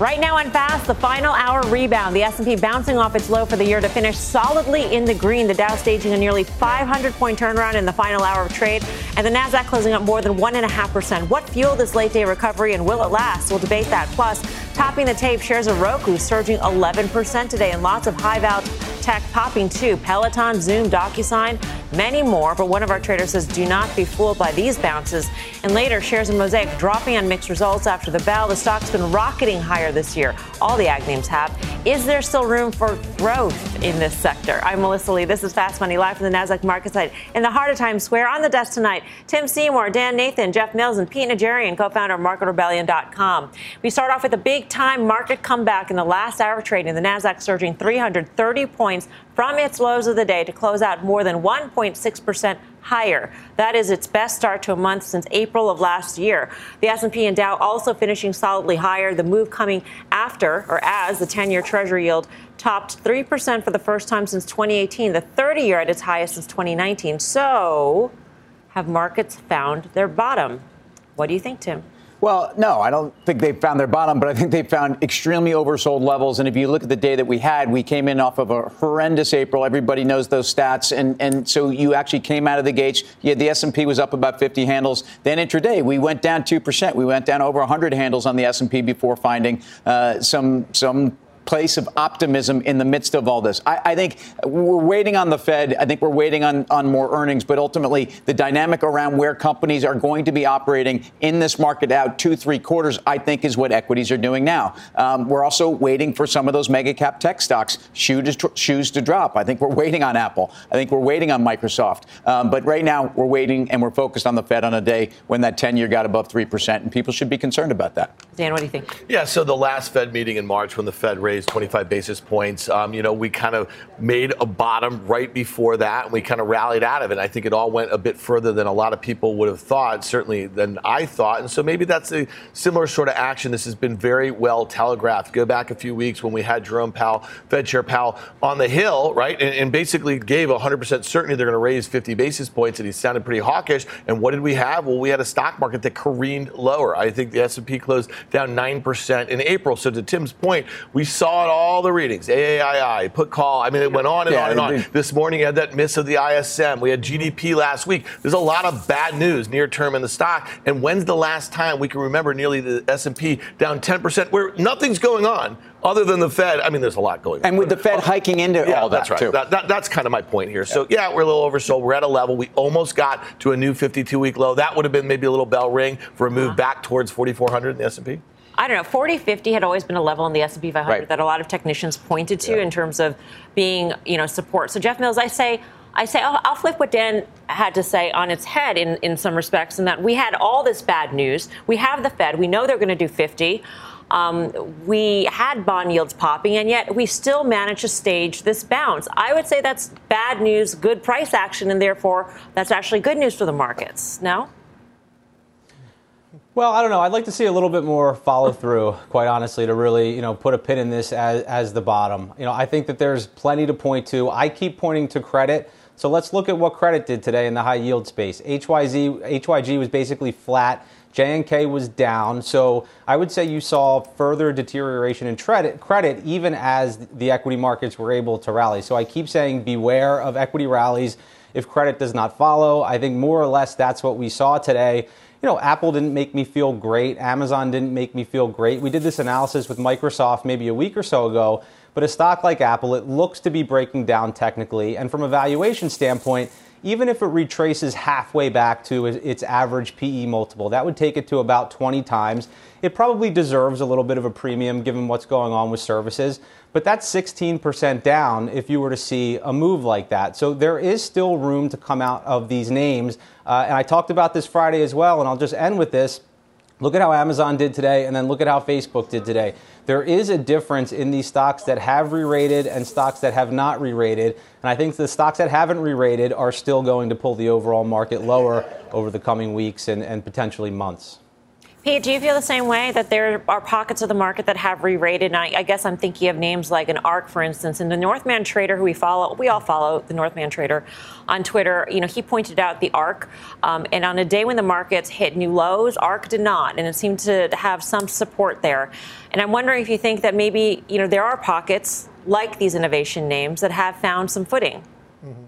Right now on fast, the final hour rebound. The S&P bouncing off its low for the year to finish solidly in the green. The Dow staging a nearly 500 point turnaround in the final hour of trade, and the Nasdaq closing up more than one and a half percent. What fueled this late day recovery, and will it last? We'll debate that. Plus, topping the tape, shares of Roku surging 11 percent today, and lots of high value tech popping too. Peloton, Zoom, DocuSign, many more. But one of our traders says do not be fooled by these bounces. And later, shares in Mosaic dropping on mixed results after the bell. The stock's been rocketing higher this year. All the ag names have. Is there still room for growth in this sector? I'm Melissa Lee. This is Fast Money live from the Nasdaq market site in the heart of Times Square. On the desk tonight, Tim Seymour, Dan Nathan, Jeff Mills, and Pete Najarian, co-founder of MarketRebellion.com. We start off with a big time market comeback in the last hour of trading. The Nasdaq surging 330 points from its lows of the day to close out more than 1.6% higher. That is its best start to a month since April of last year. The S&P and Dow also finishing solidly higher, the move coming after or as the 10-year treasury yield topped 3% for the first time since 2018, the 30-year at its highest since 2019. So, have markets found their bottom? What do you think, Tim? Well, no, I don't think they found their bottom, but I think they found extremely oversold levels. And if you look at the day that we had, we came in off of a horrendous April. Everybody knows those stats, and and so you actually came out of the gates. Yeah, the S&P was up about 50 handles. Then intraday, we went down two percent. We went down over 100 handles on the S&P before finding uh, some some place of optimism in the midst of all this. I, I, think we're waiting on the Fed. I think we're waiting on, on more earnings, but ultimately the dynamic around where companies are going to be operating in this market out two, three quarters, I think is what equities are doing now. Um, we're also waiting for some of those mega cap tech stocks shoes to, shoes to drop. I think we're waiting on Apple. I think we're waiting on Microsoft. Um, but right now we're waiting and we're focused on the Fed on a day when that 10 year got above 3%, and people should be concerned about that. Dan, what do you think? Yeah, so the last Fed meeting in March when the Fed raised raised 25 basis points. Um, you know, we kind of made a bottom right before that, and we kind of rallied out of it. I think it all went a bit further than a lot of people would have thought, certainly than I thought. And so maybe that's a similar sort of action. This has been very well telegraphed. Go back a few weeks when we had Jerome Powell, Fed Chair Powell, on the Hill, right, and, and basically gave 100% certainty they're going to raise 50 basis points, and he sounded pretty hawkish. And what did we have? Well, we had a stock market that careened lower. I think the S&P closed down 9% in April. So to Tim's point, we saw it all the readings, AAII, put call. I mean, it went on and yeah, on and on. This morning, you had that miss of the ISM. We had GDP last week. There's a lot of bad news near term in the stock. And when's the last time we can remember nearly the S&P down 10%, where nothing's going on other than the Fed? I mean, there's a lot going on. And with the Fed hiking into yeah, all that, that's right. Too. That, that, that's kind of my point here. So, yeah, we're a little oversold. We're at a level. We almost got to a new 52-week low. That would have been maybe a little bell ring for a move uh-huh. back towards 4,400 in the S&P. I don't know, 40, 50 had always been a level in the S&P 500 right. that a lot of technicians pointed to yeah. in terms of being, you know, support. So Jeff Mills, I say, I say I'll, I'll, flip what Dan had to say on its head in, in some respects, in that we had all this bad news. We have the Fed. We know they're going to do 50. Um, we had bond yields popping, and yet we still managed to stage this bounce. I would say that's bad news, good price action, and therefore that's actually good news for the markets. No? Well, I don't know. I'd like to see a little bit more follow through, quite honestly, to really, you know, put a pin in this as, as the bottom. You know, I think that there's plenty to point to. I keep pointing to credit. So let's look at what credit did today in the high yield space. HYZ, HYG was basically flat. JNK was down. So I would say you saw further deterioration in credit, credit even as the equity markets were able to rally. So I keep saying beware of equity rallies if credit does not follow. I think more or less that's what we saw today you know, Apple didn't make me feel great. Amazon didn't make me feel great. We did this analysis with Microsoft maybe a week or so ago. But a stock like Apple, it looks to be breaking down technically. And from a valuation standpoint, even if it retraces halfway back to its average PE multiple, that would take it to about 20 times. It probably deserves a little bit of a premium given what's going on with services, but that's 16% down if you were to see a move like that. So there is still room to come out of these names. Uh, and I talked about this Friday as well, and I'll just end with this. Look at how Amazon did today, and then look at how Facebook did today. There is a difference in these stocks that have re rated and stocks that have not re rated. And I think the stocks that haven't re rated are still going to pull the overall market lower over the coming weeks and, and potentially months. Pete, do you feel the same way that there are pockets of the market that have re-rated? And I, I, guess I'm thinking of names like an ARK, for instance, and the Northman Trader, who we follow. We all follow the Northman Trader on Twitter. You know, he pointed out the ARK, um, and on a day when the markets hit new lows, ARK did not, and it seemed to have some support there. And I'm wondering if you think that maybe you know there are pockets like these innovation names that have found some footing. Mm-hmm.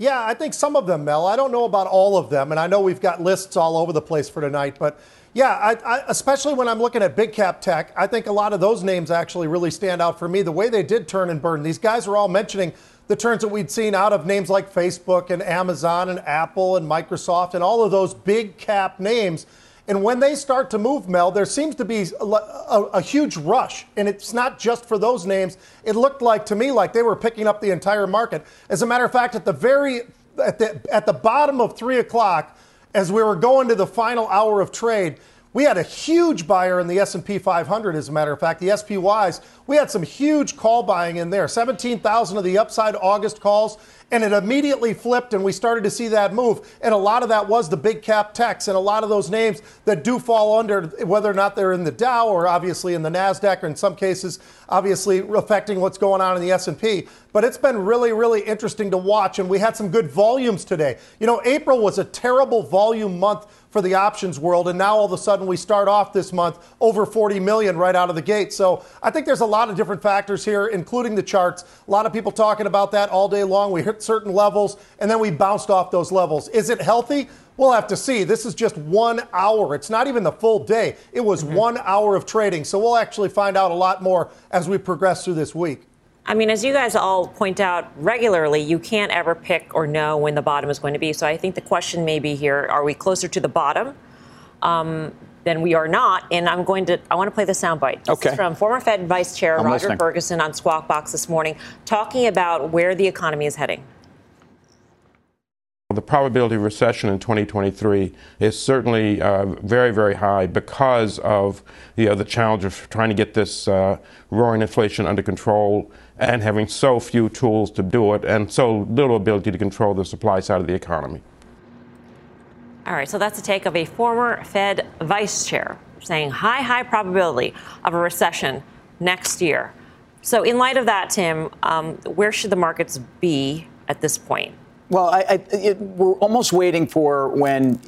Yeah, I think some of them, Mel. I don't know about all of them, and I know we've got lists all over the place for tonight, but yeah, I, I, especially when I'm looking at big cap tech, I think a lot of those names actually really stand out for me. The way they did turn and burn, these guys are all mentioning the turns that we'd seen out of names like Facebook and Amazon and Apple and Microsoft and all of those big cap names. And when they start to move, Mel, there seems to be a, a, a, huge rush. And it's not just for those names. It looked like to me like they were picking up the entire market. As a matter of fact, at the very at the at the bottom of three o'clock, as we were going to the final hour of trade, we had a huge buyer in the S&P 500 as a matter of fact. The SPYs we had some huge call buying in there. 17,000 of the upside August calls and it immediately flipped and we started to see that move. And a lot of that was the big cap techs and a lot of those names that do fall under whether or not they're in the Dow or obviously in the Nasdaq or in some cases obviously affecting what's going on in the S&P but it's been really really interesting to watch and we had some good volumes today you know April was a terrible volume month for the options world. And now all of a sudden we start off this month over 40 million right out of the gate. So I think there's a lot of different factors here, including the charts. A lot of people talking about that all day long. We hit certain levels and then we bounced off those levels. Is it healthy? We'll have to see. This is just one hour. It's not even the full day. It was mm-hmm. one hour of trading. So we'll actually find out a lot more as we progress through this week. I mean, as you guys all point out regularly, you can't ever pick or know when the bottom is going to be. So I think the question may be here are we closer to the bottom? Um, than we are not, and I'm going to. I want to play the soundbite. This okay. from former Fed Vice Chair I'm Roger listening. Ferguson on Squawk Box this morning, talking about where the economy is heading. The probability of recession in 2023 is certainly uh, very, very high because of you know, the challenge of trying to get this uh, roaring inflation under control and having so few tools to do it and so little ability to control the supply side of the economy. All right, so that's the take of a former Fed vice chair saying high, high probability of a recession next year. So, in light of that, Tim, um, where should the markets be at this point? Well, I, I, it, we're almost waiting for when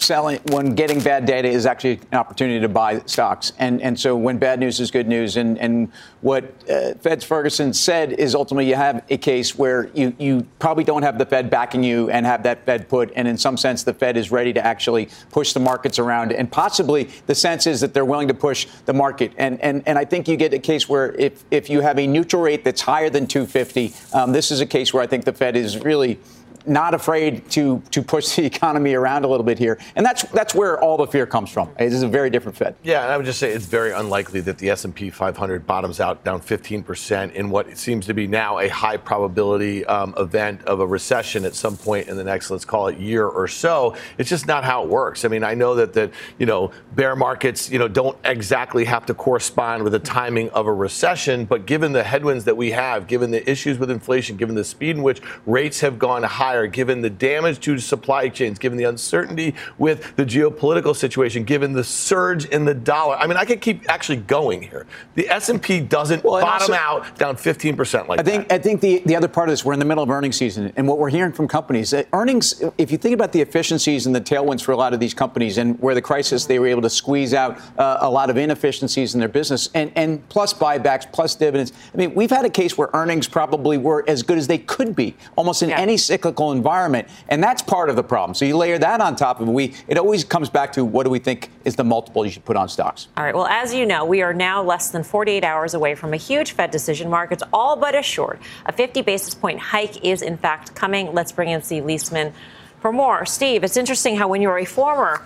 selling when getting bad data is actually an opportunity to buy stocks. And and so when bad news is good news. And and what uh, Fed's Ferguson said is ultimately you have a case where you you probably don't have the Fed backing you and have that Fed put. And in some sense, the Fed is ready to actually push the markets around. And possibly the sense is that they're willing to push the market. And and and I think you get a case where if if you have a neutral rate that's higher than 250, um, this is a case where I think the Fed is really not afraid to to push the economy around a little bit here, and that's that's where all the fear comes from. It is a very different Fed. Yeah, and I would just say it's very unlikely that the S and P 500 bottoms out down 15 percent in what seems to be now a high probability um, event of a recession at some point in the next, let's call it, year or so. It's just not how it works. I mean, I know that that you know bear markets you know don't exactly have to correspond with the timing of a recession, but given the headwinds that we have, given the issues with inflation, given the speed in which rates have gone higher higher, given the damage to supply chains, given the uncertainty with the geopolitical situation, given the surge in the dollar. I mean, I could keep actually going here. The S&P doesn't well, bottom also, out down 15% like I think, that. I think the, the other part of this, we're in the middle of earnings season, and what we're hearing from companies, uh, earnings, if you think about the efficiencies and the tailwinds for a lot of these companies and where the crisis, they were able to squeeze out uh, a lot of inefficiencies in their business and, and plus buybacks, plus dividends. I mean, we've had a case where earnings probably were as good as they could be, almost in yeah. any cyclical environment. And that's part of the problem. So you layer that on top of it, we, it always comes back to what do we think is the multiple you should put on stocks. All right. Well, as you know, we are now less than 48 hours away from a huge Fed decision. Markets all but assured. A 50 basis point hike is, in fact, coming. Let's bring in Steve Liesman for more. Steve, it's interesting how when you're a former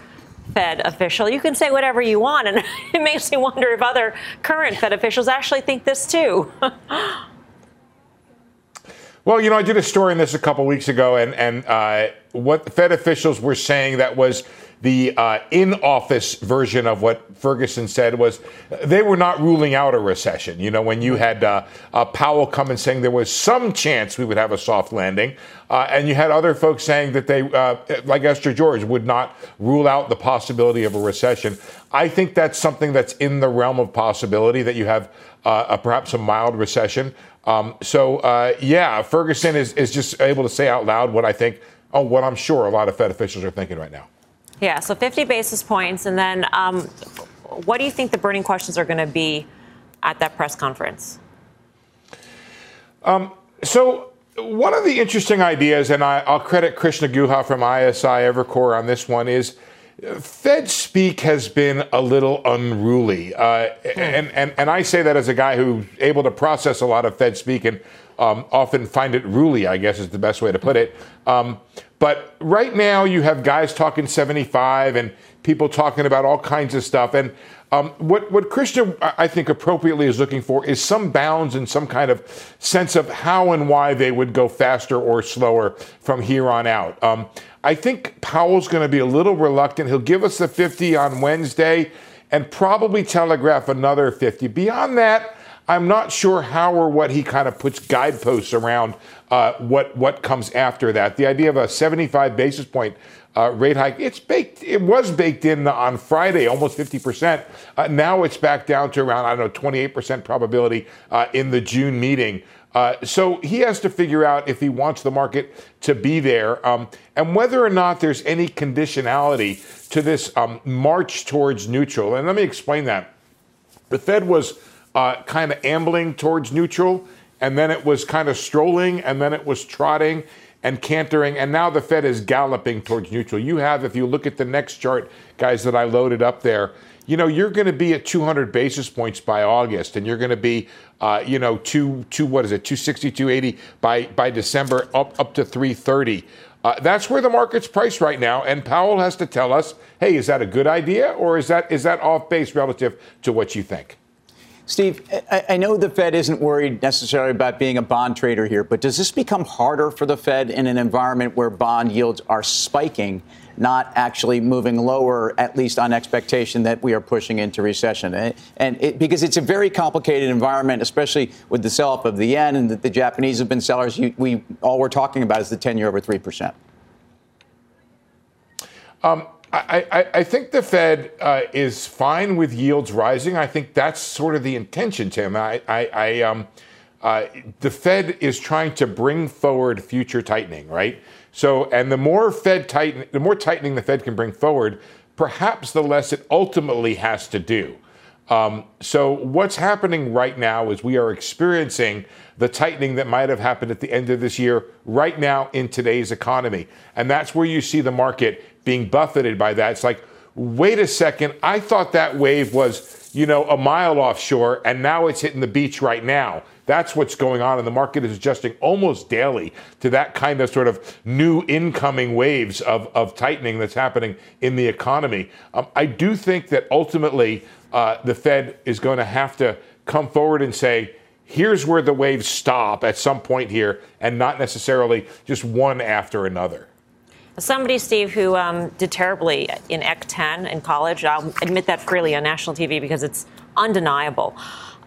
Fed official. You can say whatever you want, and it makes me wonder if other current Fed officials actually think this too. Well, you know, I did a story on this a couple weeks ago, and and uh, what Fed officials were saying that was the uh, in-office version of what Ferguson said was they were not ruling out a recession. You know, when you had uh, uh, Powell come and saying there was some chance we would have a soft landing, uh, and you had other folks saying that they, uh, like Esther George, would not rule out the possibility of a recession. I think that's something that's in the realm of possibility that you have uh, a, perhaps a mild recession. Um, so yeah, Ferguson is, is just able to say out loud what I think, oh, what I'm sure a lot of Fed officials are thinking right now. Yeah, so 50 basis points. And then um, what do you think the burning questions are going to be at that press conference? Um, so, one of the interesting ideas, and I, will credit Krishna Guha from ISI Evercore on this one, is Fed speak has been a little unruly. Uh, hmm. and, and, and I say that as a guy who's able to process a lot of Fed speak and um, often find it ruly, I guess is the best way to put it. Um, but right now, you have guys talking 75 and people talking about all kinds of stuff. And um, what, what Krishna, I think, appropriately is looking for is some bounds and some kind of sense of how and why they would go faster or slower from here on out. Um, I think Powell's going to be a little reluctant. He'll give us the 50 on Wednesday and probably telegraph another 50. Beyond that, I'm not sure how or what he kind of puts guideposts around uh, what what comes after that. The idea of a 75 basis point uh, rate hike, it's baked. It was baked in on Friday, almost 50 percent. Uh, now it's back down to around I don't know 28 percent probability uh, in the June meeting. Uh, so he has to figure out if he wants the market to be there um, and whether or not there's any conditionality to this um, march towards neutral. And let me explain that. The Fed was uh, kind of ambling towards neutral, and then it was kind of strolling, and then it was trotting and cantering, and now the Fed is galloping towards neutral. You have, if you look at the next chart, guys, that I loaded up there, you know, you're going to be at 200 basis points by August, and you're going to be, uh, you know, two, two, what is it, 260, 280 by, by December, up, up to 330. Uh, that's where the market's priced right now, and Powell has to tell us, hey, is that a good idea, or is that is that off base relative to what you think? Steve, I, know the Fed isn't worried necessarily about being a bond trader here, but does this become harder for the Fed in an environment where bond yields are spiking, not actually moving lower, at least on expectation that we are pushing into recession? And it, because it's a very complicated environment, especially with the sell-off of the yen and that the Japanese have been sellers, you, we all we're talking about is the 10-year over three percent. Um, I, I, I, think the Fed uh, is fine with yields rising. I think that's sort of the intention, Tim. I, I um, uh, the Fed is trying to bring forward future tightening, right? So, and the more Fed tighten, the more tightening the Fed can bring forward, perhaps the less it ultimately has to do. Um, so, what's happening right now is we are experiencing the tightening that might have happened at the end of this year right now in today's economy. And that's where you see the market being buffeted by that. It's like, wait a second, I thought that wave was, you know, a mile offshore, and now it's hitting the beach right now. That's what's going on, and the market is adjusting almost daily to that kind of sort of new incoming waves of, of tightening that's happening in the economy. Um, I do think that ultimately uh, the Fed is going to have to come forward and say, here's where the waves stop at some point here, and not necessarily just one after another. Somebody, Steve, who um, did terribly in Ec 10 in college, I'll admit that freely on national TV because it's undeniable.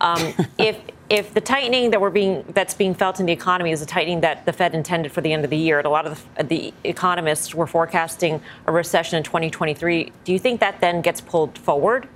Um, if if the tightening that we're being that's being felt in the economy is a tightening that the Fed intended for the end of the year, and a lot of the, the economists were forecasting a recession in 2023, do you think that then gets pulled forward?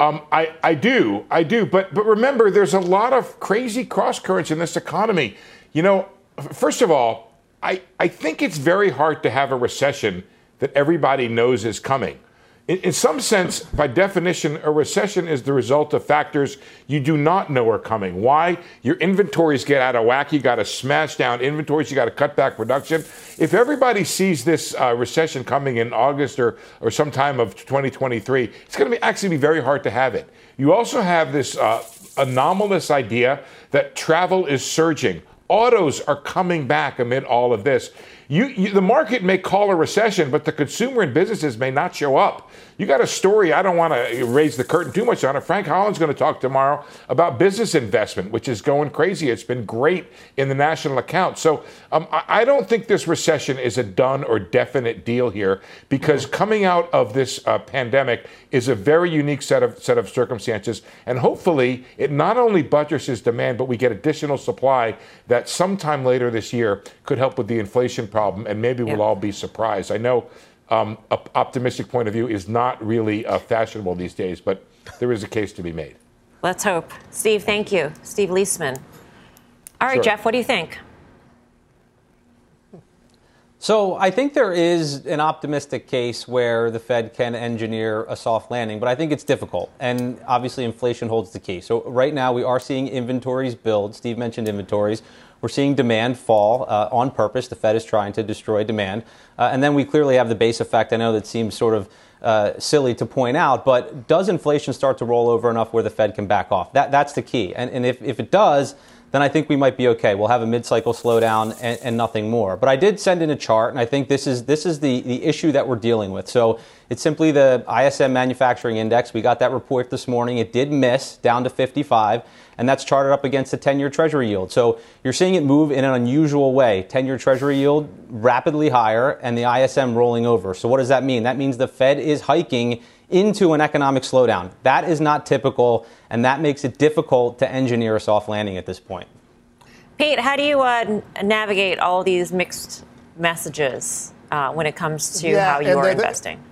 Um, I, I do, I do, but but remember, there's a lot of crazy cross currents in this economy. You know, First of all, I, I think it's very hard to have a recession that everybody knows is coming. In, in, some sense, by definition, a recession is the result of factors you do not know are coming. Why? Your inventories get out of whack. You got to smash down inventories. You got to cut back production. If everybody sees this uh, recession coming in August or, or sometime of 2023, it's going to be actually be very hard to have it. You also have this uh, anomalous idea that travel is surging. Autos are coming back amid all of this. You, you, the market may call a recession, but the consumer and businesses may not show up. You got a story. I don't want to raise the curtain too much on it. Frank Holland's going to talk tomorrow about business investment, which is going crazy. It's been great in the national account. So um, I, don't think this recession is a done or definite deal here because coming out of this uh, pandemic is a very unique set of set of circumstances, and hopefully it not only buttresses demand, but we get additional supply that sometime later this year could help with the inflation problem, and maybe yeah. we'll all be surprised. I know um, optimistic point of view is not really uh, fashionable these days, but there is a case to be made. Let's hope. Steve, thank you. Steve Liesman. All right, sure. Jeff, what do you think? So I think there is an optimistic case where the Fed can engineer a soft landing, but I think it's difficult. And obviously, inflation holds the key. So right now, we are seeing inventories build. Steve mentioned inventories. We're seeing demand fall uh, on purpose. The Fed is trying to destroy demand. Uh, and then we clearly have the base effect. I know that seems sort of uh, silly to point out, but does inflation start to roll over enough where the Fed can back off? That, that's the key. And, and if, if it does, then I think we might be okay. We'll have a mid-cycle slowdown and, and, nothing more. But I did send in a chart, and I think this is this is the, the issue that we're dealing with. So it's simply the ISM Manufacturing Index. We got that report this morning. It did miss down to 55, and that's charted up against the 10-year Treasury yield. So you're seeing it move in an unusual way. 10-year Treasury yield rapidly higher, and the ISM rolling over. So what does that mean? That means the Fed is hiking into an economic slowdown. That is not typical, and that makes it difficult to engineer a soft landing at this point. Pete, how do you uh, navigate all these mixed messages uh, when it comes to yeah, how you are investing?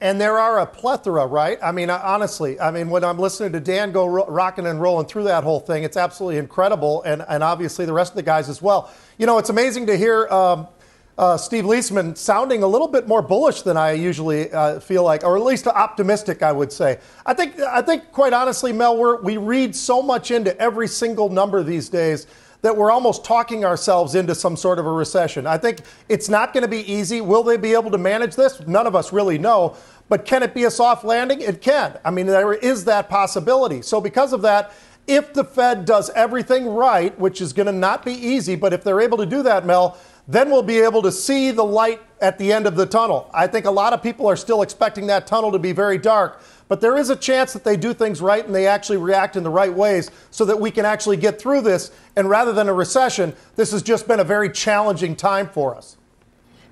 And there are a plethora, right? I mean, honestly, I mean, when I'm listening to Dan go ro- rocking and rolling through that whole thing, it's absolutely incredible. And, and obviously the rest of the guys as well. You know, it's amazing to hear um, uh, Steve Liesman sounding a little bit more bullish than I usually uh, feel like, or at least optimistic, I would say. I think, I think, quite honestly, Mel, we read so much into every single number these days that we're almost talking ourselves into some sort of a recession. I think it's not going to be easy. Will they be able to manage this? None of us really know. But can it be a soft landing? It can. I mean, there is that possibility. So, because of that, if the Fed does everything right, which is going to not be easy, but if they're able to do that, Mel, then we'll be able to see the light at the end of the tunnel. I think a lot of people are still expecting that tunnel to be very dark, but there is a chance that they do things right and they actually react in the right ways so that we can actually get through this. And rather than a recession, this has just been a very challenging time for us.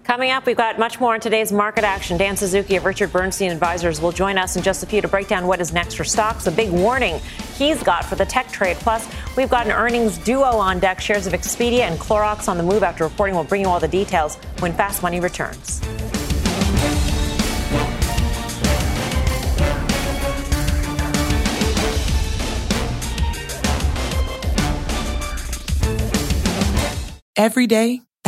Coming up, we've got much more in today's market action. Dan Suzuki of Richard Bernstein Advisors will join us in just a few to break down what is next for stocks, a big warning he's got for the tech trade. Plus, we've got an earnings duo on deck. Shares of Expedia and Clorox on the move after reporting. We'll bring you all the details when Fast Money returns. Every day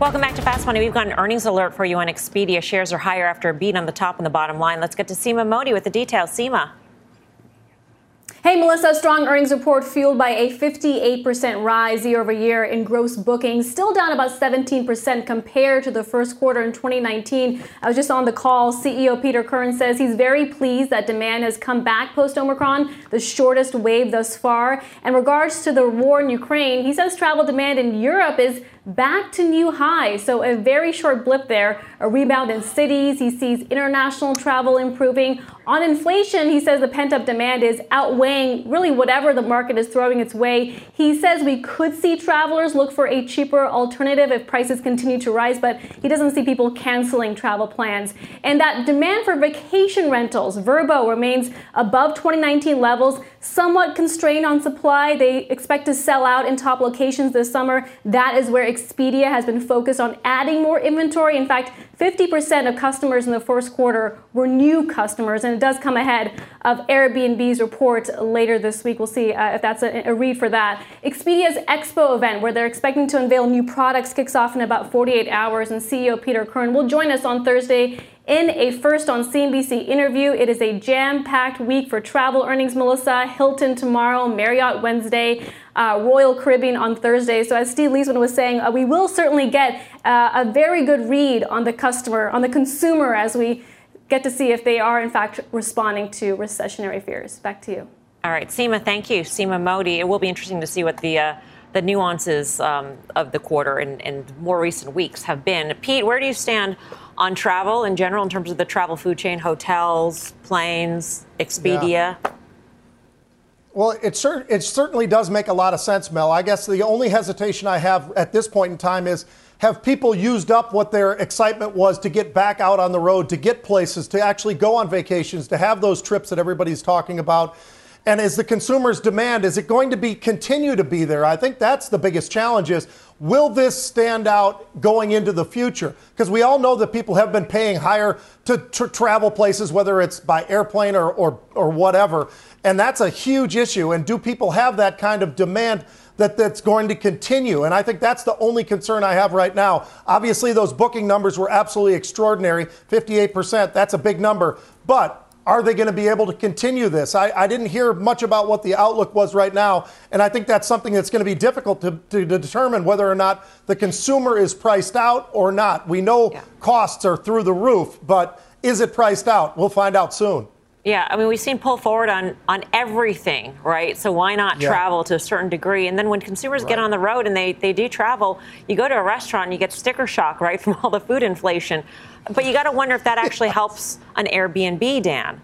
Welcome back to Fast Money. We've got an earnings alert for you on Expedia. Shares are higher after a beat on the top and the bottom line. Let's get to Seema Modi with the details. Seema. Hey, Melissa, strong earnings report fueled by a 58% rise year over year in gross bookings, still down about 17% compared to the first quarter in 2019. I was just on the call. CEO Peter Kern says he's very pleased that demand has come back post Omicron, the shortest wave thus far. In regards to the war in Ukraine, he says travel demand in Europe is back to new highs. So a very short blip there, a rebound in cities. He sees international travel improving. On inflation, he says the pent up demand is outweighing really whatever the market is throwing its way. He says we could see travelers look for a cheaper alternative if prices continue to rise, but he doesn't see people canceling travel plans. And that demand for vacation rentals, Vrbo, remains above 2019 levels, somewhat constrained on supply. They expect to sell out in top locations this summer. That is where Expedia has been focused on adding more inventory. In fact, 50% of customers in the first quarter were new customers, and it does come ahead of Airbnb's report later this week. We'll see uh, if that's a, a, read for that. Expedia's Expo event, where they're expecting to unveil new products, kicks off in about 48 hours, and CEO Peter Kern will join us on Thursday in a first on CNBC interview. It is a jam packed week for travel earnings, Melissa. Hilton tomorrow, Marriott Wednesday, uh, Royal Caribbean on Thursday. So, as Steve Liesman was saying, uh, we will certainly get uh, a very good read on the customer, on the consumer, as we get to see if they are, in fact, responding to recessionary fears. Back to you. All right, Seema, thank you. Seema Modi. It will be interesting to see what the uh, the nuances um, of the quarter and, and more recent weeks have been. Pete, where do you stand on travel in general in terms of the travel food chain, hotels, planes, Expedia? Yeah. Well, it, cer- it certainly does make a lot of sense, Mel. I guess the only hesitation I have at this point in time is have people used up what their excitement was to get back out on the road, to get places, to actually go on vacations, to have those trips that everybody's talking about? And is the consumer's demand, is it going to be continue to be there? I think that's the biggest challenge is will this stand out going into the future? Because we all know that people have been paying higher to, to travel places, whether it's by airplane or, or, or whatever. And that's a huge issue. And do people have that kind of demand that that's going to continue? And I think that's the only concern I have right now. Obviously, those booking numbers were absolutely extraordinary 58%. That's a big number. But are they going to be able to continue this? I, I, didn't hear much about what the outlook was right now, and I think that's something that's going to be difficult to, to, to determine whether or not the consumer is priced out or not. We know yeah. costs are through the roof, but is it priced out? We'll find out soon. Yeah, I mean, we've seen pull forward on on everything, right? So why not yeah. travel to a certain degree? And then when consumers right. get on the road and they, they do travel, you go to a restaurant and you get sticker shock, right, from all the food inflation. But you got to wonder if that actually helps an Airbnb, Dan.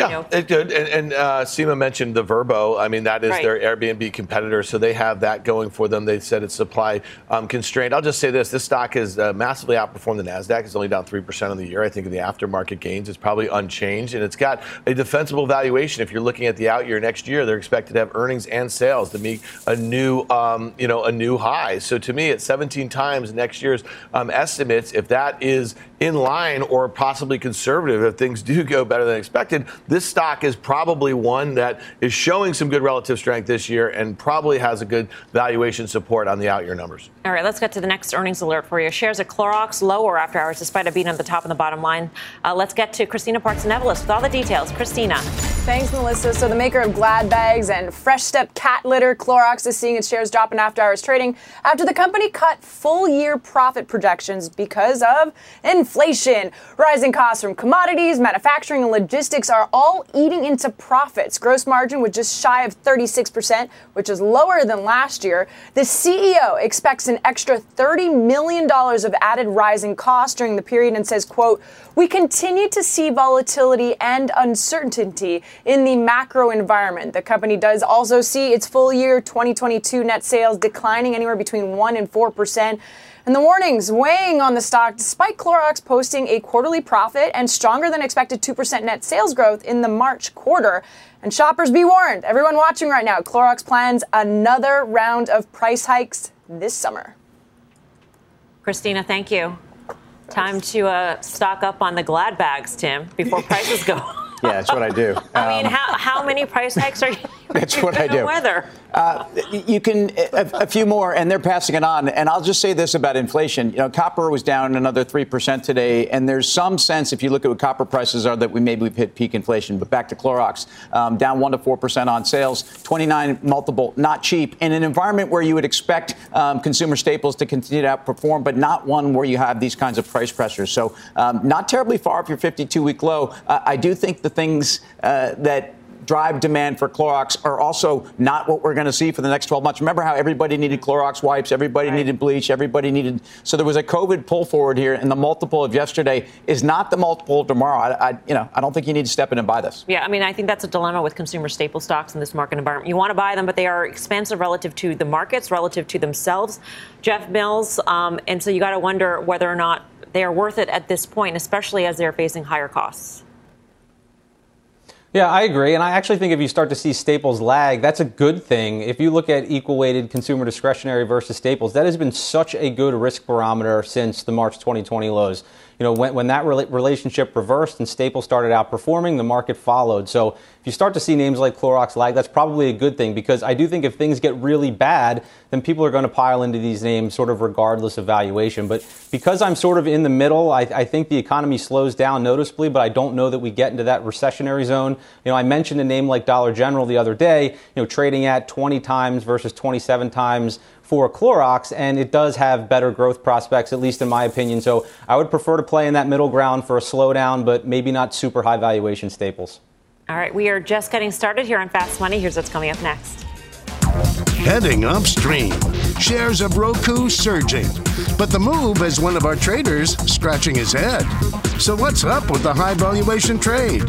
Yeah, you know? it did. And, and uh, Seema mentioned the Vrbo. I mean, that is right. their Airbnb competitor, so they have that going for them. They said it's supply um, constrained. I'll just say this: this stock has uh, massively outperformed the Nasdaq. It's only down three percent on the year. I think in the aftermarket gains, it's probably unchanged, and it's got a defensible valuation. If you're looking at the out year next year, they're expected to have earnings and sales to meet a new, um, you know, a new high. So to me, at 17 times next year's um, estimates, if that is in line or possibly conservative, if things do go better than expected this stock is probably one that is showing some good relative strength this year and probably has a good valuation support on the out year numbers. All right, let's get to the next earnings alert for you. Shares of Clorox lower after hours despite a beat on the top and the bottom line. Uh, let's get to Christina Partsinevelos with all the details. Christina. Thanks, Melissa. So the maker of Glad bags and Fresh Step cat litter, Clorox, is seeing its shares drop in after hours trading after the company cut full year profit projections because of inflation. Rising costs from commodities, manufacturing, and logistics are all eating into profits. Gross margin was just shy of 36%, which is lower than last year. The CEO expects an extra $30 million of added rising costs during the period and says, quote, we continue to see volatility and uncertainty in the macro environment. The company does also see its full year 2022 net sales declining anywhere between 1 and 4%. And the warnings weighing on the stock despite Clorox posting a quarterly profit and stronger than expected 2% net sales growth in the March quarter. And shoppers be warned, everyone watching right now, Clorox plans another round of price hikes this summer. Christina, thank you. Time to uh, stock up on the Glad bags, Tim, before prices go. Yeah, that's what I do. I mean, um, how, how many price hikes are you? That's what I do. Weather. Uh, you can a, a, few more, and they're passing it on. And I'll just say this about inflation: you know, copper was down another three percent today, and there's some sense, if you look at what copper prices are, that we maybe we've hit peak inflation. But back to Clorox, um, down one to four percent on sales, 29 multiple, not cheap, in an environment where you would expect um, consumer staples to continue to outperform, but not one where you have these kinds of price pressures. So, um, not terribly far off your 52-week low. Uh, I do think the things uh, that drive demand for Clorox are also not what we're going to see for the next 12 months. Remember how everybody needed Clorox wipes, everybody right. needed bleach, everybody needed. So there was a COVID pull forward here, and the multiple of yesterday is not the multiple of tomorrow. I, I, you know, I don't think you need to step in and buy this. Yeah, I mean, I think that's a dilemma with consumer staple stocks in this market environment. You want to buy them, but they are expensive relative to the markets, relative to themselves. Jeff Mills, um, and so you got to wonder whether or not they are worth it at this point, especially as they're facing higher costs. Yeah, I agree. And I actually think if you start to see staples lag, that's a good thing. If you look at equal weighted consumer discretionary versus staples, that has been such a good risk barometer since the March 2020 lows you know, when, when that relationship reversed and Staples started outperforming, the market followed. So if you start to see names like Clorox lag, that's probably a good thing because I do think if things get really bad, then people are going to pile into these names sort of regardless of valuation. But because I'm sort of in the middle, I, I think the economy slows down noticeably, but I don't know that we get into that recessionary zone. You know, I mentioned a name like Dollar General the other day, you know, trading at 20 times versus 27 times for Clorox, and it does have better growth prospects, at least in my opinion. So I would prefer to play in that middle ground for a slowdown, but maybe not super high valuation staples. All right, we are just getting started here on Fast Money. Here's what's coming up next. Heading upstream, shares of Roku surging. But the move has one of our traders scratching his head. So, what's up with the high valuation trade?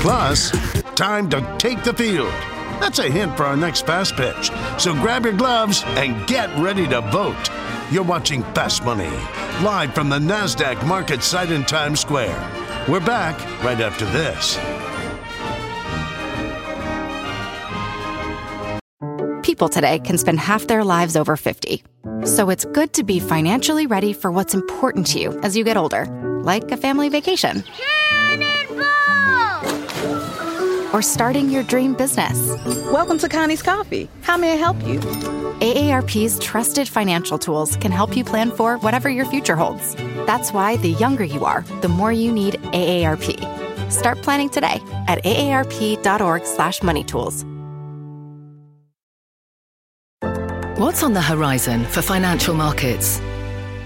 Plus, time to take the field. That's a hint for our next fast pitch. So grab your gloves and get ready to vote. You're watching Fast Money, live from the NASDAQ market site in Times Square. We're back right after this. People today can spend half their lives over 50. So it's good to be financially ready for what's important to you as you get older, like a family vacation or starting your dream business. Welcome to Connie's Coffee. How may I help you? AARP's trusted financial tools can help you plan for whatever your future holds. That's why the younger you are, the more you need AARP. Start planning today at aarp.org/moneytools. What's on the horizon for financial markets?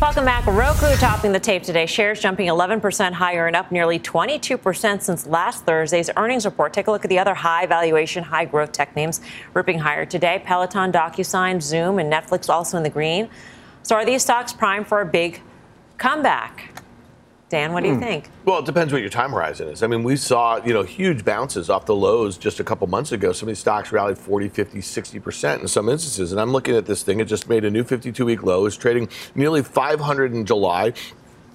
Welcome back. Roku topping the tape today. Shares jumping 11% higher and up nearly 22% since last Thursday's earnings report. Take a look at the other high valuation, high growth tech names ripping higher today. Peloton, DocuSign, Zoom, and Netflix also in the green. So are these stocks primed for a big comeback? Dan, what do you hmm. think? Well, it depends what your time horizon is. I mean, we saw, you know, huge bounces off the lows just a couple months ago. Some of these stocks rallied 40, 50, 60% in some instances. And I'm looking at this thing. It just made a new 52 week low. It's trading nearly 500 in July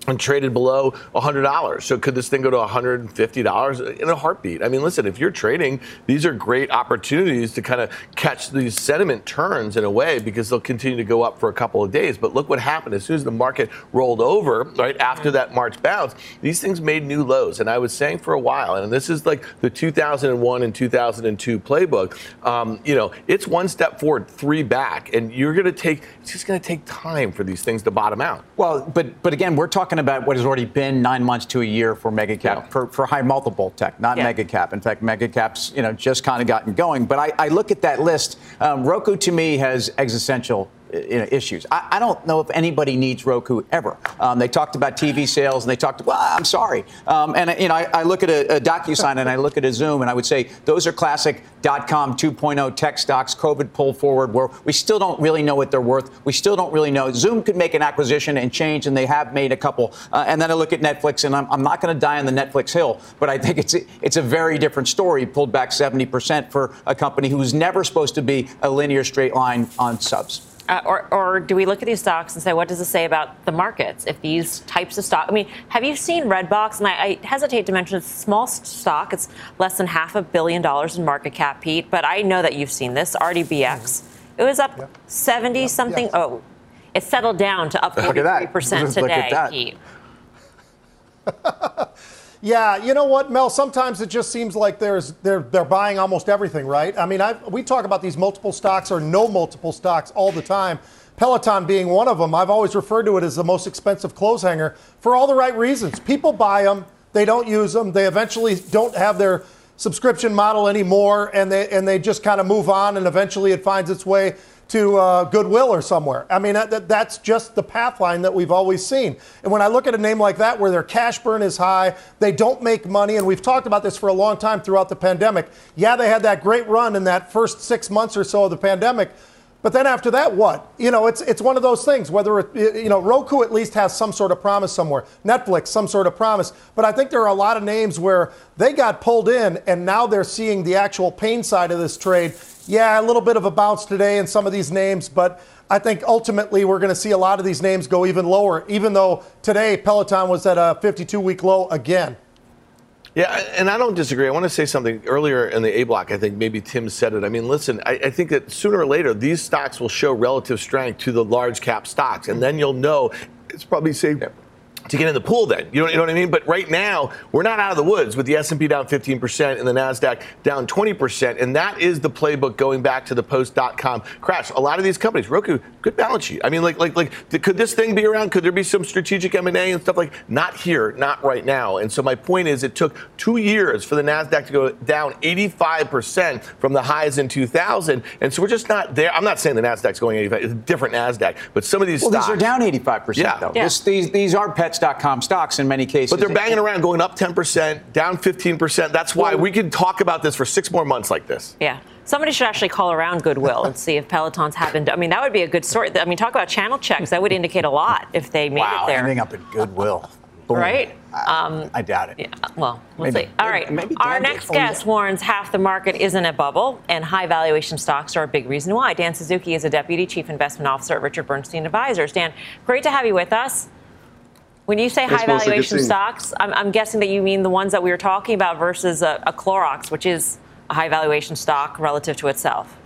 and traded below $100. So could this thing go to $150 in a heartbeat? I mean, listen, if you're trading, these are great opportunities to kind of catch these sentiment turns in a way because they'll continue to go up for a couple of days. But look what happened as soon as the market rolled over, right after that March bounce, these things made new lows. And I was saying for a while, and this is like the 2001 and 2002 playbook, um, you know, it's one step forward, three back, and you're going to take, it's just going to take time for these things to bottom out. Well, but but again, we're talking talking about what has already been nine months to a year for mega cap, yeah. for, for high multiple tech, not yeah. mega cap. In fact, mega caps, you know, just kind of gotten going. But I, I look at that list. Um, Roku to me has existential you know, issues. I, I, don't know if anybody needs Roku ever. Um, they talked about TV sales and they talked. Well, I'm sorry. Um, and you know, I, I, look at a, a DocuSign and I look at a Zoom and I would say those are classic dot com 2.0 tech stocks. COVID pull forward where we still don't really know what they're worth. We still don't really know. Zoom could make an acquisition and change, and they have made a couple. Uh, and then I look at Netflix, and I'm, I'm not going to die on the Netflix hill, but I think it's it's a very different story. Pulled back 70 percent for a company who's never supposed to be a linear straight line on subs. Uh, or, or, do we look at these stocks and say, what does it say about the markets? If these types of stock, I mean, have you seen Redbox? And I, I hesitate to mention it's a small stock. It's less than half a billion dollars in market cap, Pete. But I know that you've seen this. RDBX. It was up 70 yep. something. Yes. Oh, it settled down to up 43% today, Pete. Yeah, you know what, Mel? Sometimes it just seems like there's they're they're buying almost everything, right? I mean, i we talk about these multiple stocks or no multiple stocks all the time. Peloton being one of them. I've always referred to it as the most expensive clothes hanger for all the right reasons. People buy them, they don't use them, they eventually don't have their subscription model anymore, and they and they just kind of move on, and eventually it finds its way to uh, Goodwill or somewhere. I mean, that, that's just the path line that we've always seen. And when I look at a name like that, where their cash burn is high, they don't make money, and we've talked about this for a long time throughout the pandemic. Yeah, they had that great run in that first six months or so of the pandemic. But then after that, what? You know, it's it's one of those things. Whether it, you know, Roku at least has some sort of promise somewhere. Netflix, some sort of promise. But I think there are a lot of names where they got pulled in, and now they're seeing the actual pain side of this trade yeah, a little bit of a bounce today in some of these names, but I think ultimately we're going to see a lot of these names go even lower, even though today Peloton was at a 52 week low again. Yeah, and I don't disagree. I want to say something earlier in the A block. I think maybe Tim said it. I mean, listen, I, I, think that sooner or later these stocks will show relative strength to the large cap stocks, and then you'll know it's probably safe to get in the pool then. You know, you know what I mean? But right now, we're not out of the woods with the S&P down 15% and the NASDAQ down 20%. And that is the playbook going back to the post.com crash. A lot of these companies, Roku, good balance sheet. I mean, like, like, like, could this thing be around? Could there be some strategic M&A and stuff like Not here, not right now. And so my point is it took two years for the NASDAQ to go down 85% from the highs in 2000. And so we're just not there. I'm not saying the NASDAQ's going 85. It's a different NASDAQ. But some of these well, stocks. these are down 85%, yeah. though. Yeah. This, these, these are pet Pets.com stocks in many cases. But they're banging around, going up 10%, down 15%. That's why we could talk about this for six more months like this. Yeah. Somebody should actually call around Goodwill and see if Peloton's happened. I mean, that would be a good story. I mean, talk about channel checks. That would indicate a lot if they made wow, it there. ending up in Goodwill. Boom. Right? Um, I doubt it. Yeah, well, we'll maybe, see. All right. Maybe, maybe Our next guest warns half the market isn't a bubble, and high valuation stocks are a big reason why. Dan Suzuki is a deputy chief investment officer at Richard Bernstein Advisors. Dan, great to have you with us. When you say high valuation stocks, I'm, I'm, guessing that you mean the ones that we were talking about versus a, a Clorox, which is a high valuation stock relative to itself.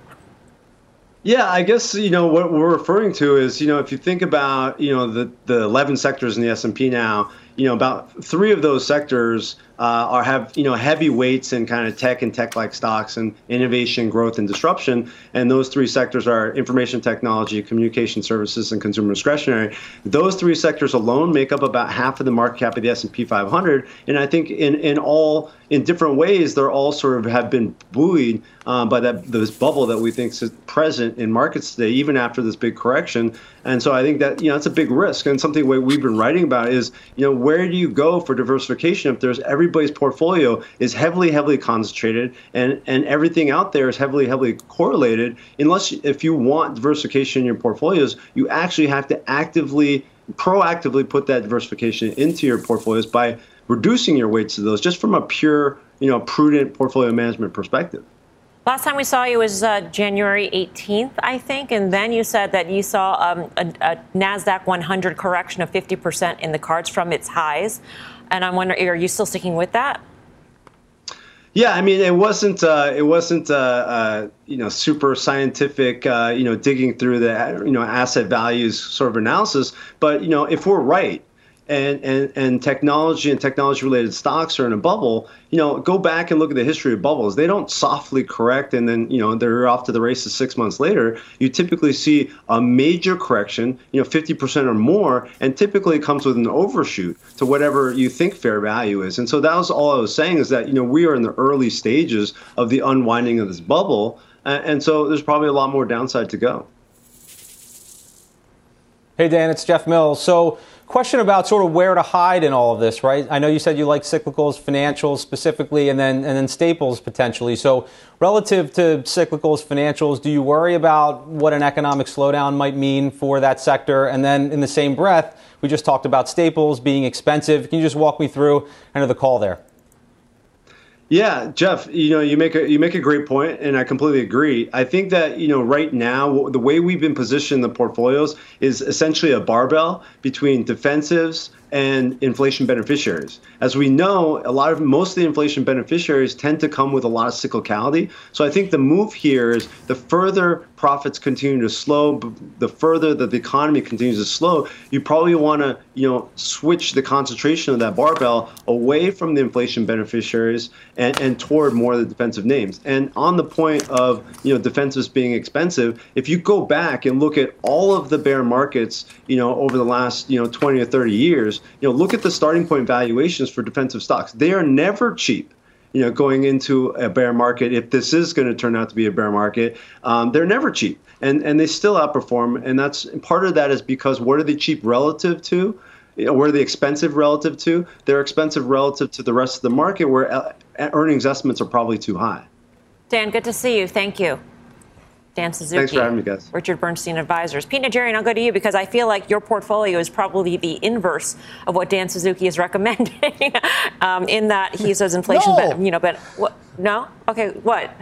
Yeah, I guess you know what we're referring to is you know if you think about you know the the 11 sectors in the S&P now, you know about three of those sectors uh, are have you know heavy weights in kind of tech and tech-like stocks and innovation, growth, and disruption. And those three sectors are information technology, communication services, and consumer discretionary. Those three sectors alone make up about half of the market cap of the S&P 500. And I think in in all in different ways, they're all sort of have been buoyed um, by that this bubble that we think is present in markets today, even after this big correction. And so I think that you know it's a big risk and something we've been writing about is you know where do you go for diversification if there's everybody's portfolio is heavily heavily concentrated and and everything out there is heavily heavily correlated unless if you want diversification in your portfolios you actually have to actively proactively put that diversification into your portfolios by reducing your weights to those just from a pure you know prudent portfolio management perspective. Last time we saw you was uh, January 18th, I think, and then you said that you saw um, a, a, NASDAQ 100 correction of 50% in the cards from its highs. And I'm wondering, are you still sticking with that? Yeah, I mean, it wasn't uh, it wasn't uh, uh, you know super scientific uh, you know digging through the you know asset values sort of analysis, but you know if we're right and, and, and technology and technology related stocks are in a bubble, you know, go back and look at the history of bubbles. They don't softly correct and then, you know, they're off to the races six months later. You typically see a major correction, you know, 50% or more, and typically it comes with an overshoot to whatever you think fair value is. And so that was all I was saying is that, you know, we are in the early stages of the unwinding of this bubble. And so there's probably a lot more downside to go. Hey, Dan, it's Jeff Mills. So, question about sort of where to hide in all of this, right? I know you said you like cyclicals, financials specifically, and then and then staples potentially. So, relative to cyclicals, financials, do you worry about what an economic slowdown might mean for that sector? And then, in the same breath, we just talked about staples being expensive. Can you just walk me through kind of the call there? Yeah, Jeff, you know, you make a you make a great point, and I completely agree. I think that you know, right now, the way we've been positioned the portfolios is essentially a barbell between defensives and inflation beneficiaries. As we know, a lot of most of the inflation beneficiaries tend to come with a lot of cyclicality. So I think the move here is the further profits continue to slow, the further that the economy continues to slow, you probably want to, you know, switch the concentration of that barbell away from the inflation beneficiaries and, and toward more of the defensive names. And on the point of, you know, defensives being expensive, if you go back and look at all of the bear markets, you know, over the last, you know, 20 or 30 years, you know, look at the starting point valuations for defensive stocks. They are never cheap you know, going into a bear market, if this is going to turn out to be a bear market, um, they're never cheap, and and they still outperform. And that's part of that is because what are they cheap relative to? You know, where are they expensive relative to? They're expensive relative to the rest of the market, where uh, earnings estimates are probably too high. Dan, good to see you. Thank you. Dan Suzuki. Thanks for having me, guys. Richard Bernstein Advisors. Pete Najarian, I'll go to you because I feel like your portfolio is probably the inverse of what Dan Suzuki is recommending. um, in that he says inflation, No. but you know, but what? No, okay, what?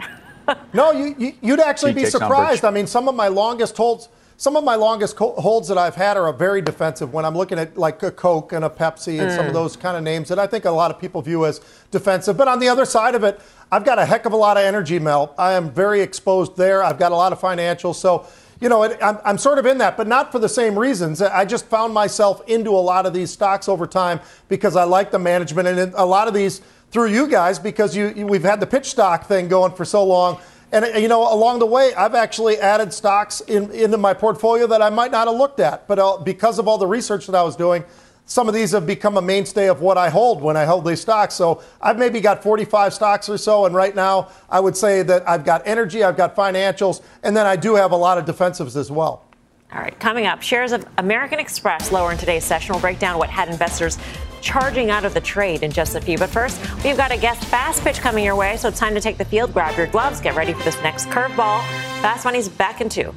No, you, you you'd actually He be surprised. umbrage. I mean, some of my longest holds, some of my longest co- holds that I've had are very defensive. When I'm looking at like a Coke and a Pepsi and some Mm. of those kind of names that I think a lot of people view as defensive. But on the other side of it, I've got a heck of a lot of energy, Mel. I am very exposed there. I've got a lot of financials, so. You know, it, I'm, I'm sort of in that, but not for the same reasons. I just found myself into a lot of these stocks over time because I like the management and a lot of these through you guys because you, you we've had the pitch stock thing going for so long. And uh, you know, along the way, I've actually added stocks in, into my portfolio that I might not have looked at, but uh, because of all the research that I was doing, some of these have become a mainstay of what I hold when I hold these stocks. So I've maybe got 45 stocks or so, and right now I would say that I've got energy, I've got financials, and then I do have a lot of defensives as well. All right, coming up, shares of American Express lower in today's session. We'll break down what had investors charging out of the trade in just a few. But first, we've got a guest fast pitch coming your way, so it's time to take the field. Grab your gloves, get ready for this next curveball. Fast Money's back in two.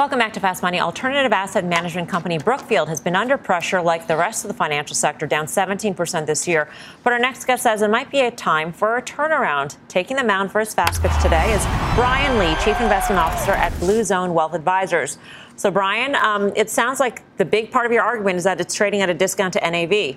Welcome back to Fast Money. Alternative asset management company Brookfield has been under pressure like the rest of the financial sector, down 17% this year. But our next guest says it might be a time for a turnaround. Taking the mound for his fast pitch today is Brian Lee, Chief Investment Officer at Blue Zone Wealth Advisors. So, Brian, um, it sounds like the big part of your argument is that it's trading at a discount to NAV.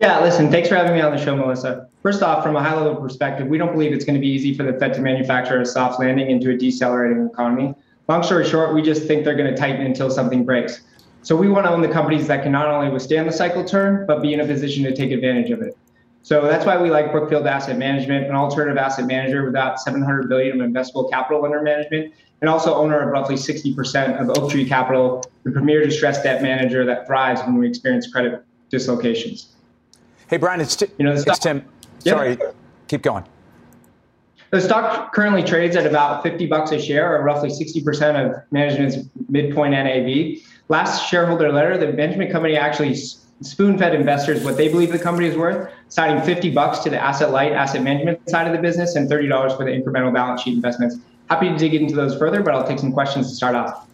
Yeah, listen, thanks for having me on the show, Melissa. First off, from a high level perspective, we don't believe it's going to be easy for the Fed to manufacture a soft landing into a decelerating economy. Long story short, we just think they're going to tighten until something breaks. So we want to own the companies that can not only withstand the cycle turn, but be in a position to take advantage of it. So that's why we like Brookfield Asset Management, an alternative asset manager with about 700 billion of investable capital under management, and also owner of roughly 60% of Oaktree Capital, the premier distressed debt manager that thrives when we experience credit dislocations. Hey, Brian, it's, Ti- You know, it's Tim. Sorry, keep going. The stock currently trades at about 50 bucks a share, or roughly 60% of management's midpoint NAV. Last shareholder letter, the management company actually spoon-fed investors what they believe the company is worth, citing 50 bucks to the asset light asset management side of the business and $30 for the incremental balance sheet investments. Happy to dig into those further, but I'll take some questions to start off.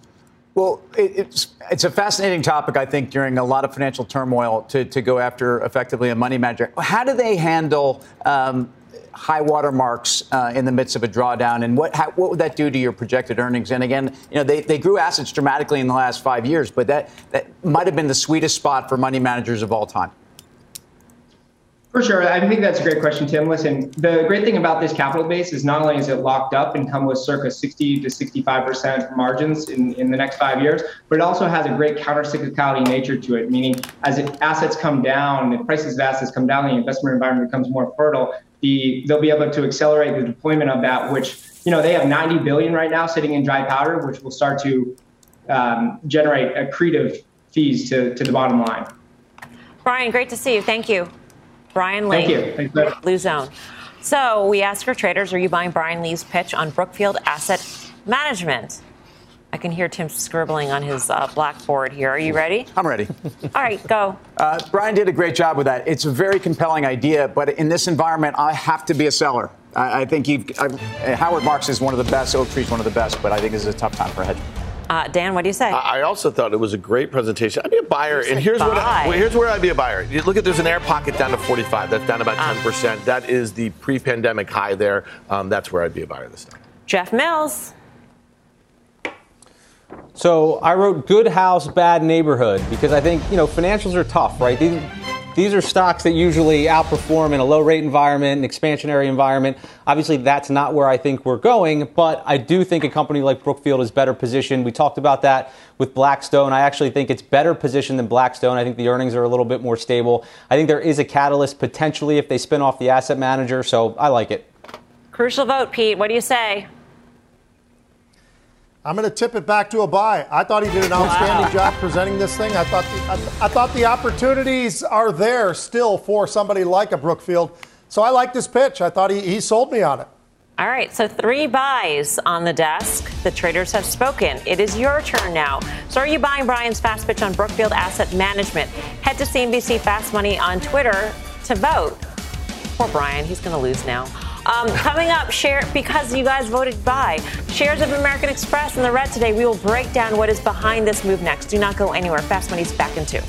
Well, it's it's a fascinating topic, I think, during a lot of financial turmoil to, to go after effectively a money manager. How do they handle um, high water marks uh, in the midst of a drawdown, and what how, what would that do to your projected earnings? And again, you know, they, they grew assets dramatically in the last five years, but that that might have been the sweetest spot for money managers of all time. For sure. I think that's a great question, Tim. Listen, the great thing about this capital base is not only is it locked up and come with circa 60 to 65% margins in, in the next five years, but it also has a great counter-cyclicality nature to it, meaning as assets come down, the prices of assets come down, the investment environment becomes more fertile, the, they'll be able to accelerate the deployment of that, which, you know, they have 90 billion right now sitting in dry powder, which will start to um, generate accretive fees to, to the bottom line. Brian, great to see you. Thank you. Brian Lee. Thank you. Thanks. Blue Zone. So we asked our traders, are you buying Brian Lee's pitch on Brookfield Asset Management? I can hear Tim scribbling on his uh, blackboard here. Are you ready? I'm ready. All right, go. Uh, Brian did a great job with that. It's a very compelling idea, but in this environment, I have to be a seller. I, I think you've, I, Howard Marks is one of the best. Oaktree's one of the best, but I think this is a tough time for a hedge. Uh, Dan, what do you say? I also thought it was a great presentation. I'd be a buyer, and here's what I, well, here's where I'd be a buyer. You look at there's an air pocket down to 45. That's down about 10 percent. That is the pre-pandemic high there. Um, that's where I'd be a buyer this time. Jeff Mills. So I wrote good house, bad neighborhood because I think, you know, financials are tough, right? These, these are stocks that usually outperform in a low rate environment, an expansionary environment. Obviously, that's not where I think we're going, but I do think a company like Brookfield is better positioned. We talked about that with Blackstone. I actually think it's better positioned than Blackstone. I think the earnings are a little bit more stable. I think there is a catalyst potentially if they spin off the asset manager, so I like it. Crucial vote, Pete. What do you say? I'm going to tip it back to a buy. I thought he did an outstanding wow. job presenting this thing. I thought the, I, th- I, thought the opportunities are there still for somebody like a Brookfield. So I like this pitch. I thought he, he sold me on it. All right, so three buys on the desk. The traders have spoken. It is your turn now. So are you buying Brian's fast pitch on Brookfield Asset Management? Head to CNBC Fast Money on Twitter to vote. Poor Brian, he's going to lose now. Um, coming up, share because you guys voted by shares of American Express in the red today. We will break down what is behind this move next. Do not go anywhere. Fast Money's back in two.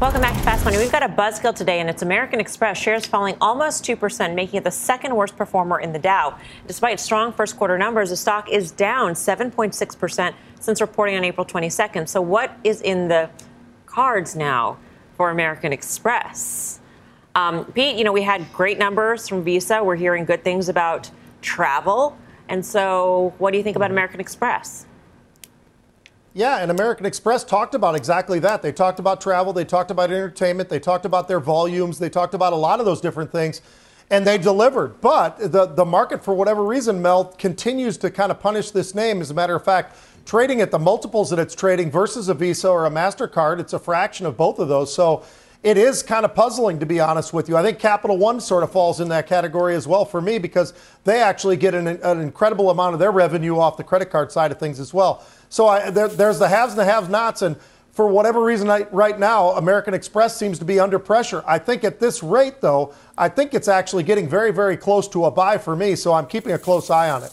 Welcome back to Fast Money. We've got a buzzkill today, and it's American Express. Shares falling almost 2%, making it the second worst performer in the Dow. Despite strong first quarter numbers, the stock is down 7.6% since reporting on April 22nd. So, what is in the cards now for American Express. Um, Pete, you know, we had great numbers from Visa. We're hearing good things about travel. And so, what do you think about American Express? Yeah, and American Express talked about exactly that. They talked about travel, they talked about entertainment, they talked about their volumes, they talked about a lot of those different things, and they delivered. But the, the market, for whatever reason, Mel, continues to kind of punish this name. As a matter of fact, trading at the multiples that it's trading versus a Visa or a MasterCard, it's a fraction of both of those. So it is kind of puzzling, to be honest with you. I think Capital One sort of falls in that category as well for me because they actually get an, an incredible amount of their revenue off the credit card side of things as well. So I, there, there's the haves and the have nots. And for whatever reason, I, right now, American Express seems to be under pressure. I think at this rate, though, I think it's actually getting very, very close to a buy for me. So I'm keeping a close eye on it.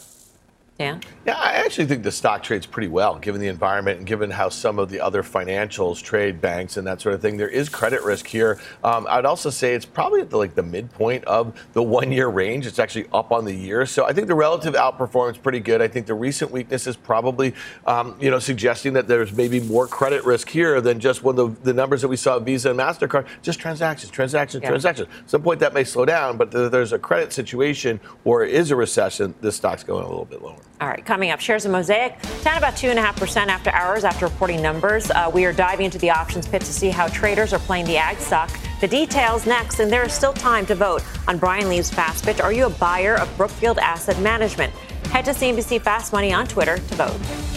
Yeah. Yeah, I actually think the stock trades pretty well given the environment and given how some of the other financials trade banks and that sort of thing. There is credit risk here. Um, I'd also say it's probably at the, like the midpoint of the one-year range. It's actually up on the year, so I think the relative outperformance is pretty good. I think the recent weakness is probably, um, you know, suggesting that there's maybe more credit risk here than just one of the, the numbers that we saw Visa and Mastercard. Just transactions, transactions, yeah. transactions. At some point that may slow down, but there's a credit situation or is a recession. This stock's going a little bit lower. All right, coming up, shares of Mosaic down about 2.5% after hours after reporting numbers. Uh, we are diving into the options pit to see how traders are playing the ag stock. The details next, and there is still time to vote on Brian Lee's fast pitch. Are you a buyer of Brookfield Asset Management? Head to CNBC Fast Money on Twitter to vote.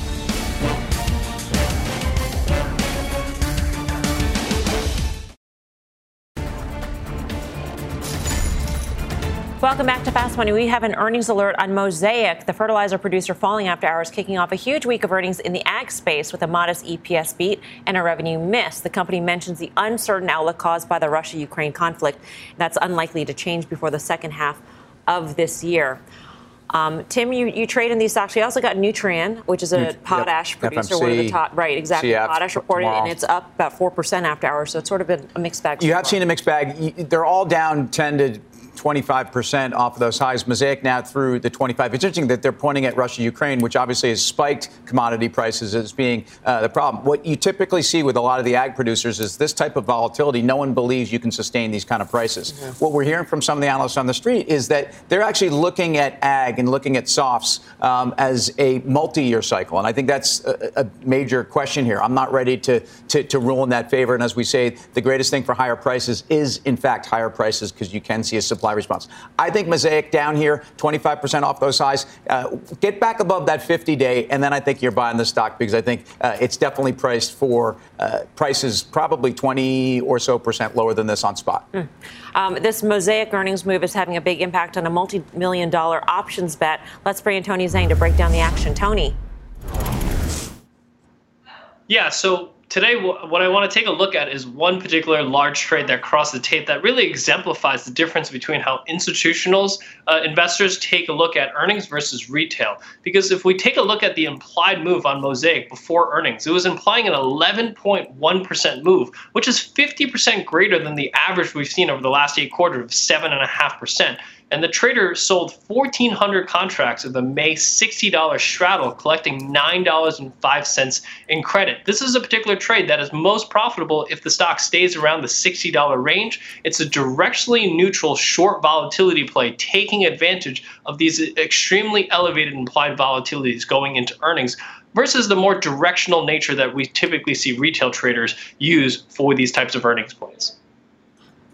Welcome back to Fast Money. We have an earnings alert on Mosaic, the fertilizer producer falling after hours, kicking off a huge week of earnings in the ag space with a modest EPS beat and a revenue miss. The company mentions the uncertain outlook caused by the Russia Ukraine conflict. That's unlikely to change before the second half of this year. Um, Tim, you, you trade in these stocks. We also got Nutrien, which is a potash yep. producer, FMC, one of the top. Right, exactly. CF, potash reported, tomorrow. and it's up about 4% after hours. So it's sort of been a mixed bag. You have seen a mixed bag. They're all down 10 to 25% off of those highs. Mosaic now through the 25. It's interesting that they're pointing at Russia Ukraine, which obviously has spiked commodity prices as being uh, the problem. What you typically see with a lot of the ag producers is this type of volatility. No one believes you can sustain these kind of prices. Mm-hmm. What we're hearing from some of the analysts on the street is that they're actually looking at ag and looking at softs um, as a multi-year cycle, and I think that's a, a major question here. I'm not ready to, to, to rule in that favor. And as we say, the greatest thing for higher prices is, in fact, higher prices because you can see a supply supply response. I think Mosaic down here, 25% off those highs. Uh, get back above that 50 day, and then I think you're buying the stock because I think uh, it's definitely priced for uh, prices probably 20 or so percent lower than this on spot. Mm. Um, this Mosaic earnings move is having a big impact on a multi million dollar options bet. Let's bring in Tony Zhang to break down the action. Tony. Yeah, so today what I want to take a look at is one particular large trade that crossed the tape that really exemplifies the difference between how institutional uh, investors take a look at earnings versus retail. Because if we take a look at the implied move on Mosaic before earnings, it was implying an 11.1% move, which is 50% greater than the average we've seen over the last eight quarters of 7.5% and the trader sold 1,400 contracts of the May $60 straddle, collecting $9.05 in credit. This is a particular trade that is most profitable if the stock stays around the $60 range. It's a directionally neutral short volatility play, taking advantage of these extremely elevated implied volatilities going into earnings versus the more directional nature that we typically see retail traders use for these types of earnings plays.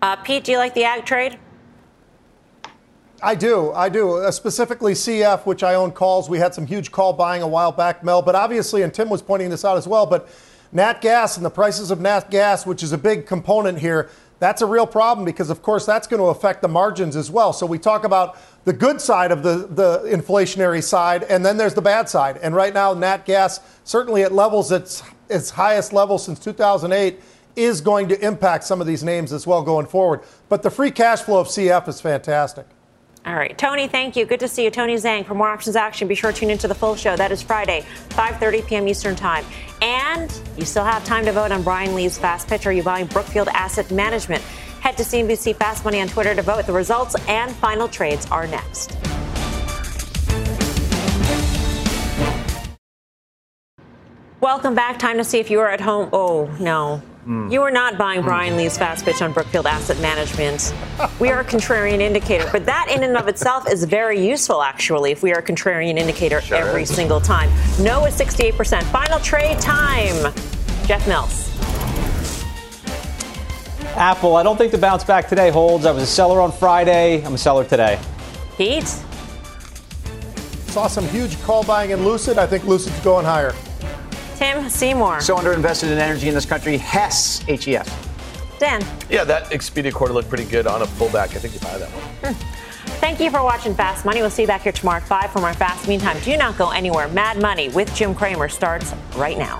Uh, Pete, do you like the ag trade? I do. I do. Uh, specifically CF, which I own calls. We had some huge call buying a while back, Mel. But obviously, and Tim was pointing this out as well, but nat gas and the prices of nat gas, which is a big component here, that's a real problem because, of course, that's going to affect the margins as well. So we talk about the good side of the, the inflationary side, and then there's the bad side. And right now, nat gas, certainly at levels its its highest level since 2008, is going to impact some of these names as well going forward. But the free cash flow of CF is fantastic. All right, Tony, thank you. Good to see you. Tony Zhang for more options action. Be sure to tune into the full show. That is Friday, 5:30 p.m. Eastern Time. And you still have time to vote on Brian Lee's fast pitch. Are you buying Brookfield Asset Management? Head to CNBC Fast Money on Twitter to vote. The results and final trades are next. Welcome back. Time to see if you are at home. Oh, no. Mm. You are not buying Brian Lee's fast pitch on Brookfield Asset Management. we are a contrarian indicator, but that in and of itself is very useful, actually, if we are a contrarian indicator sure every is. single time. No is 68%. Final trade time. Jeff Mills. Apple, I don't think the bounce back today holds. I was a seller on Friday. I'm a seller today. Pete? Saw some huge call buying in Lucid. I think Lucid's going higher. Tim Seymour. So underinvested in energy in this country. Hess, HES. Dan. Yeah, that Expedia quarter looked pretty good on a pullback. I think you buy that one. Hmm. Thank you for watching Fast Money. We'll see you back here tomorrow at 5 for more Fast. Meantime, do not go anywhere. Mad Money with Jim Cramer starts right now.